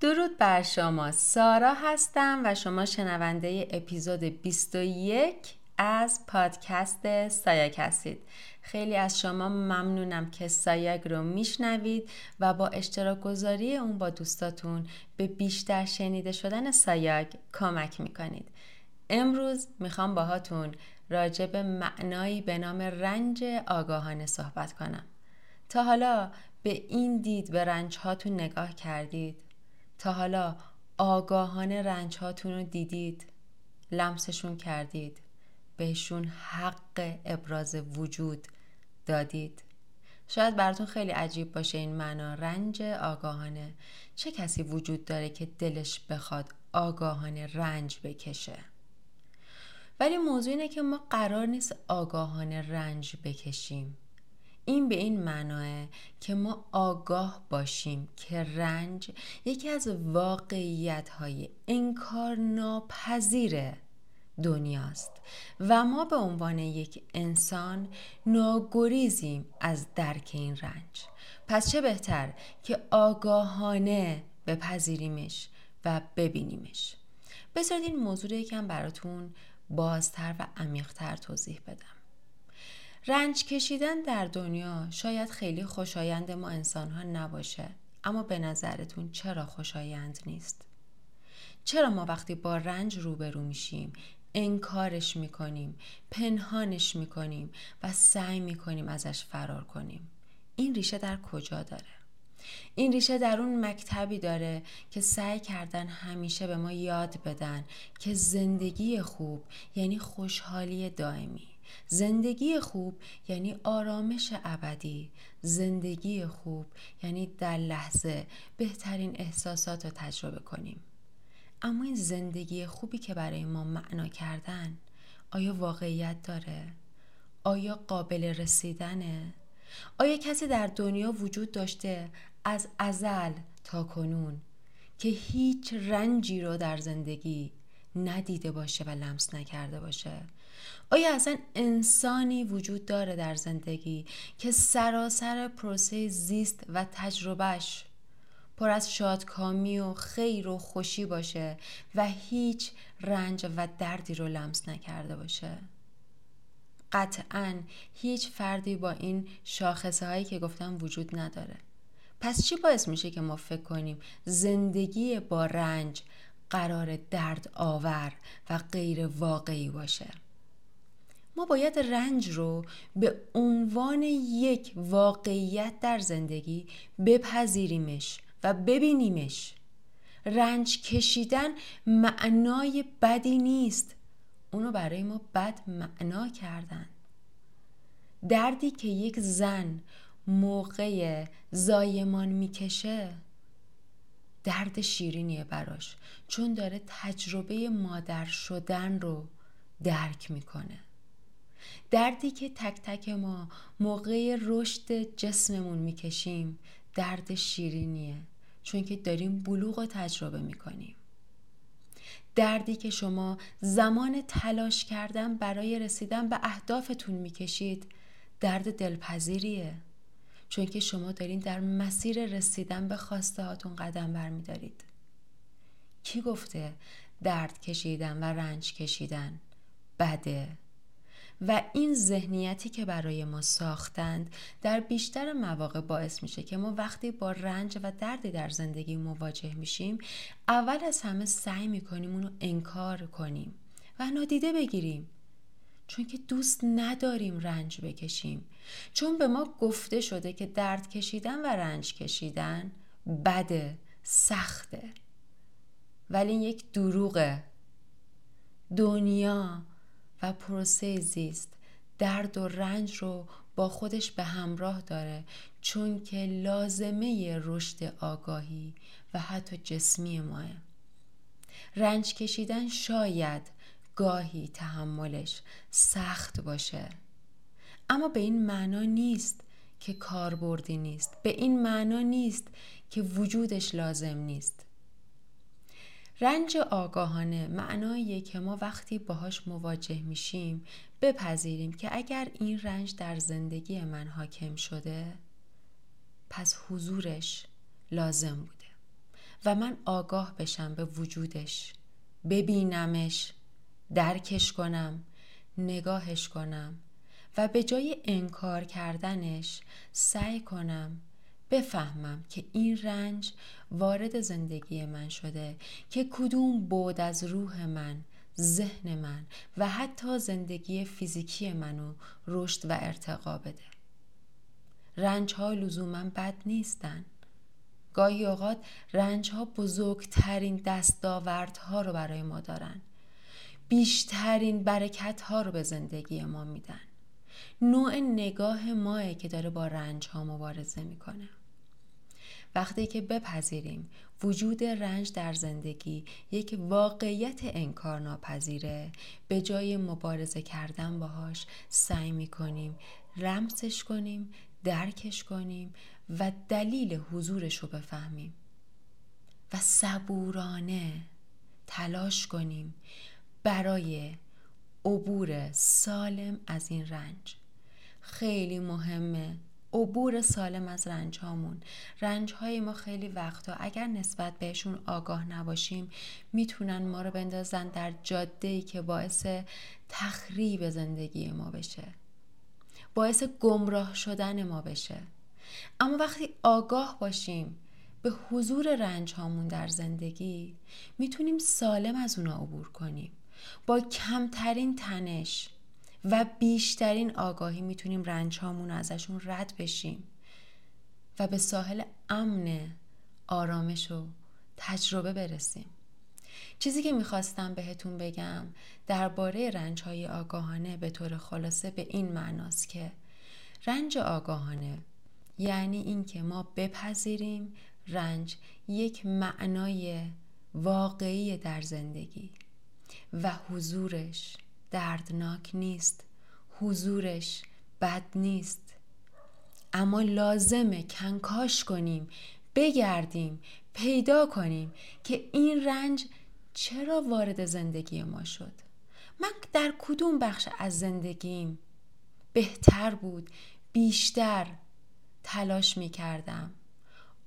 درود بر شما. سارا هستم و شما شنونده اپیزود 21 از پادکست سایک هستید. خیلی از شما ممنونم که سایک رو میشنوید و با اشتراک گذاری اون با دوستاتون به بیشتر شنیده شدن سایک کمک می‌کنید. امروز می‌خوام باهاتون راجع به معنایی به نام رنج آگاهانه صحبت کنم. تا حالا به این دید به رنج هاتون نگاه کردید؟ تا حالا آگاهانه رنج هاتون رو دیدید لمسشون کردید بهشون حق ابراز وجود دادید. شاید براتون خیلی عجیب باشه این معنا رنج آگاهانه. چه کسی وجود داره که دلش بخواد آگاهانه رنج بکشه؟ ولی موضوع اینه که ما قرار نیست آگاهانه رنج بکشیم. این به این معناه که ما آگاه باشیم که رنج یکی از واقعیت های انکار ناپذیر دنیاست و ما به عنوان یک انسان ناگریزیم از درک این رنج. پس چه بهتر که آگاهانه بپذیریمش و ببینیمش؟ بذارید این موضوع رو یکم براتون بازتر و عمیقتر توضیح بدم. رنج کشیدن در دنیا شاید خیلی خوشایند ما انسان ها نباشه اما به نظرتون چرا خوشایند نیست؟ چرا ما وقتی با رنج روبرو میشیم انکارش می‌کنیم پنهانش می‌کنیم و سعی می‌کنیم ازش فرار کنیم؟ این ریشه در کجا داره؟ این ریشه در اون مکتبی داره که سعی کردن همیشه به ما یاد بدن که زندگی خوب یعنی خوشحالی دائمی. زندگی خوب یعنی آرامش ابدی زندگی خوب یعنی در لحظه بهترین احساسات رو تجربه کنیم اما این زندگی خوبی که برای ما معنا کردن آیا واقعیت داره؟ آیا قابل رسیدنه؟ آیا کسی در دنیا وجود داشته از ازل تا کنون که هیچ رنجی رو در زندگی ندیده باشه و لمس نکرده باشه. آیا اصلا انسانی وجود داره در زندگی که سراسر پروسه زیست و تجربهش پر از شادکامی و خیر و خوشی باشه و هیچ رنج و دردی رو لمس نکرده باشه؟ قطعا هیچ فردی با این شاخصه هایی که گفتم وجود نداره. پس چی باعث میشه که ما فکر کنیم زندگی با رنج قرار درد آور و غیر واقعی باشه. ما باید رنج رو به عنوان یک واقعیت در زندگی بپذیریمش و ببینیمش. رنج کشیدن معنای بدی نیست. اونو برای ما بد معنا کردن. دردی که یک زن موقع زایمان می‌کشه درد شیرینیه براش چون داره تجربه مادر شدن رو درک می‌کنه. دردی که تک تک ما موقع رشد جسممون می‌کشیم درد شیرینیه چون که داریم بلوغ و تجربه می‌کنیم. دردی که شما زمان تلاش کردن برای رسیدن به اهدافتون می‌کشید درد دلپذیریه. چون که شما دارین در مسیر رسیدن به خواسته هاتون قدم برمیدارید. کی گفته درد کشیدن و رنج کشیدن بده؟ و این ذهنیتی که برای ما ساختند در بیشتر مواقع باعث میشه که ما وقتی با رنج و دردی در زندگی مواجه میشیم اول از همه سعی می‌کنیم اونو انکار کنیم و نادیده بگیریم. چون که دوست نداریم رنج بکشیم. چون به ما گفته شده که درد کشیدن و رنج کشیدن بده سخته. ولی این یک دروغه. دنیا و پروسه زیست درد و رنج رو با خودش به همراه داره چون که لازمه رشد آگاهی و حتی جسمی ماه. رنج کشیدن شاید گاهی تحملش سخت باشه. اما به این معنا نیست که کاربردی نیست. به این معنا نیست که وجودش لازم نیست. رنج آگاهانه معناییه که ما وقتی باهاش مواجه میشیم بپذیریم که اگر این رنج در زندگی من حاکم شده پس حضورش لازم بوده. و من آگاه بشم به وجودش ببینمش. درکش کنم نگاهش کنم و به جای انکار کردنش سعی کنم بفهمم که این رنج وارد زندگی من شده که کدوم بود از روح من ذهن من و حتی زندگی فیزیکی منو رشد و ارتقا بده. رنج ها لزوما بد نیستن. گاهی اوقات رنج ها بزرگترین دستاوردها رو برای ما دارن. بیشترین برکت ها رو به زندگی ما میدن. نوع نگاه ماه که داره با رنج ها مبارزه می‌کنه. وقتی که بپذیریم وجود رنج در زندگی یک واقعیت انکار ناپذیره به جای مبارزه کردن باهاش سعی می‌کنیم رمسش کنیم درکش کنیم و دلیل حضورش رو بفهمیم. و صبورانه تلاش کنیم برای عبور سالم از این رنج. خیلی مهمه. عبور سالم از رنج هامون رنج های ما خیلی وقتا اگر نسبت بهشون آگاه نباشیم می‌تونن ما رو بندازن در جاده ای که باعث تخریب زندگی ما بشه. باعث گمراه شدن ما بشه. اما وقتی آگاه باشیم به حضور رنج هامون در زندگی می‌تونیم سالم از اونا عبور کنیم. با کمترین تنش و بیشترین آگاهی می‌تونیم رنج هامون ازشون رد بشیم و به ساحل امن آرامش و تجربه برسیم. چیزی که می‌خواستم بهتون بگم درباره رنج های آگاهانه به طور خلاصه به این معناست که رنج آگاهانه یعنی اینکه ما بپذیریم رنج یک معنای واقعی در زندگی و حضورش دردناک نیست حضورش بد نیست. اما لازمه کنکاش کنیم بگردیم پیدا کنیم که این رنج چرا وارد زندگی ما شد؟ من در کدوم بخش از زندگیم بهتر بود بیشتر تلاش می کردم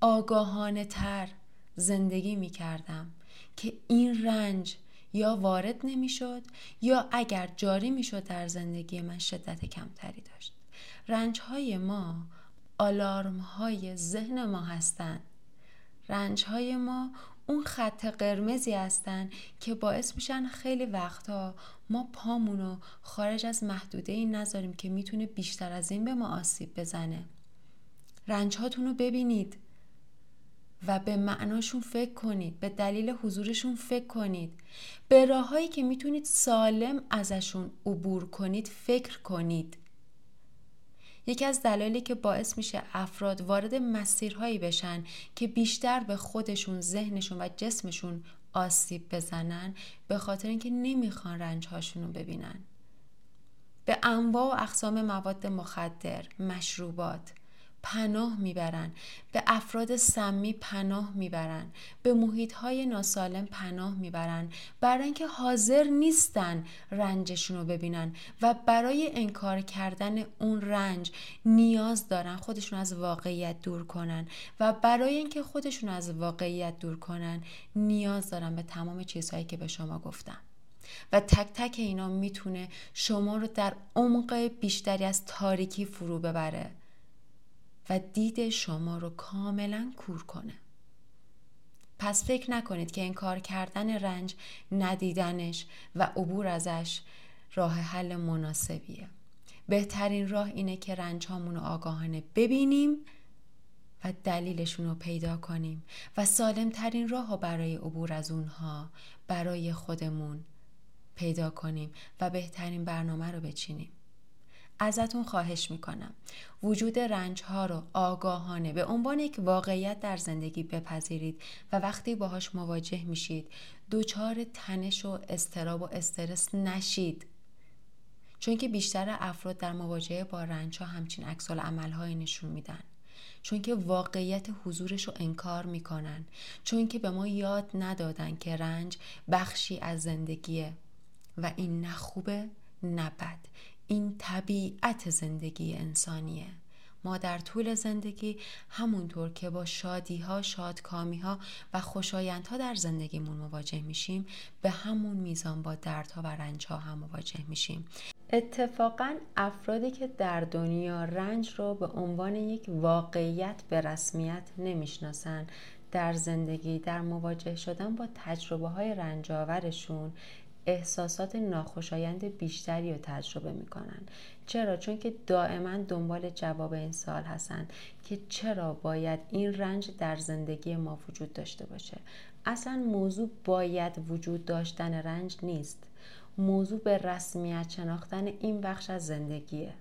آگاهانه تر زندگی می کردم که این رنج یا وارد نمی‌شد یا اگر جاری می‌شد در زندگی من شدت کمتری داشت. رنج های ما آلارم های ذهن ما هستند رنج های ما اون خط قرمزی هستن که باعث میشن خیلی وقتها ما پامونو خارج از محدوده این نذاریم که می‌تونه بیشتر از این به ما آسیب بزنه. رنج هاتون رو ببینید. و به معناشون فکر کنید به دلیل حضورشون فکر کنید. به راههایی که می‌تونید سالم ازشون عبور کنید فکر کنید. یکی از دلایلی که باعث میشه افراد وارد مسیرهایی بشن که بیشتر به خودشون ذهنشون و جسمشون آسیب بزنن به خاطر اینکه نمی‌خوان رنجهاشون رو ببینن. به انواع و اقسام مواد مخدر مشروبات پناه می‌برن. به افراد سمی پناه می‌برن. به محیط های ناسالم پناه می‌برن. برای اینکه حاضر نیستن رنجشون رو ببینن و برای انکار کردن اون رنج نیاز دارن خودشون از واقعیت دور کنن و برای اینکه خودشون از واقعیت دور کنن نیاز دارن به تمام چیزهایی که به شما گفتم. و تک تک اینا می‌تونه شما رو در عمق بیشتری از تاریکی فرو ببره. و دید شما رو کاملا کور کنه. پس فکر نکنید که انکار کردن رنج ندیدنش و عبور ازش راه حل مناسبیه. بهترین راه اینه که رنج رو آگاهانه ببینیم و دلیلشون رو پیدا کنیم و سالم ترین راه رو برای عبور از اونها برای خودمون پیدا کنیم و بهترین برنامه رو بچینیم. ازتون خواهش می‌کنم. وجود رنج ها رو آگاهانه به عنوان یک واقعیت در زندگی بپذیرید و وقتی باهاش مواجه میشید دچار تنش و استراب و استرس نشید. چون که بیشتر افراد در مواجهه با رنج ها همچین عکس های نشون میدن. چون که واقعیت حضورش رو انکار می‌کنن. چون که به ما یاد ندادن که رنج بخشی از زندگیه و این نه خوبه نه بد. این طبیعت زندگی انسانیه. ما در طول زندگی همونطور که با شادی ها، شادکامی ها و خوشایندها در زندگیمون مواجه میشیم به همون میزان با دردها و رنج ها هم مواجه میشیم. اتفاقا افرادی که در دنیا رنج رو به عنوان یک واقعیت به رسمیت نمی‌شناسن در زندگی در مواجه شدن با تجربه های رنجاورشون احساسات ناخوشایند بیشتری رو تجربه می‌کنن. چرا؟ چون که دائما دنبال جواب این سال هستن که چرا باید این رنج در زندگی ما وجود داشته باشه. اصلا موضوع باید وجود داشتن رنج نیست. موضوع به رسمیت شناختن این بخش از زندگیه.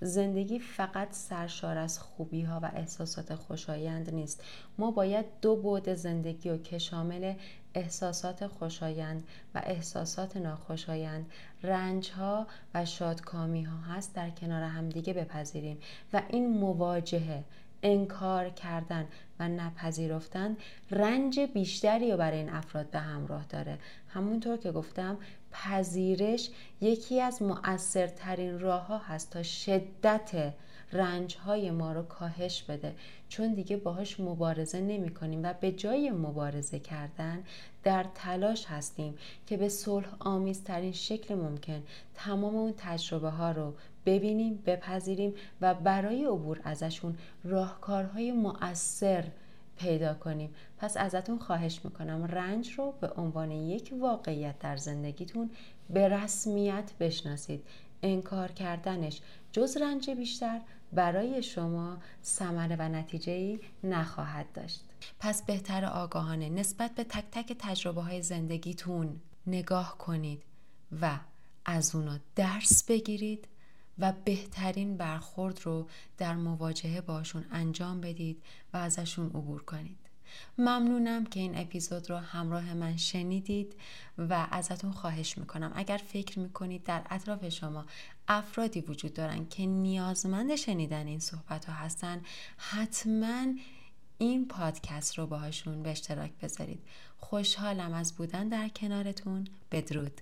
زندگی فقط سرشار از خوبی ها و احساسات خوشایند نیست. ما باید دو بعد زندگی رو که شامل احساسات خوشایند و احساسات ناخوشایند. رنج ها و شادکامی ها هست در کنار همدیگه بپذیریم و این مواجهه انکار کردن و نپذیرفتن رنج بیشتری رو برای این افراد به همراه داره. همونطور که گفتم پذیرش یکی از مؤثرترین راه ها هست تا شدت رنج های ما رو کاهش بده. چون دیگه باهاش مبارزه نمی کنیم و به جای مبارزه کردن در تلاش هستیم که به صلح آمیزترین شکل ممکن تمام اون تجربه ها رو ببینیم بپذیریم و برای عبور ازشون راهکارهای مؤثر پیدا کنیم. پس ازتون خواهش می‌کنم رنج رو به عنوان یک واقعیت در زندگیتون به رسمیت بشناسید. انکار کردنش جز رنج بیشتر برای شما ثمره و نتیجه ای نخواهد داشت. پس بهتر آگاهانه نسبت به تک تک تجربه های زندگیتون نگاه کنید و از اونا درس بگیرید و بهترین برخورد رو در مواجهه باشون انجام بدید و ازشون عبور کنید. ممنونم که این اپیزود رو همراه من شنیدید و ازتون خواهش می‌کنم. اگر فکر می‌کنید در اطراف شما افرادی وجود دارن که نیازمند شنیدن این صحبت ها هستن حتما این پادکست رو باهاشون به اشتراک بذارید. خوشحالم از بودن در کنارتون. بدرود.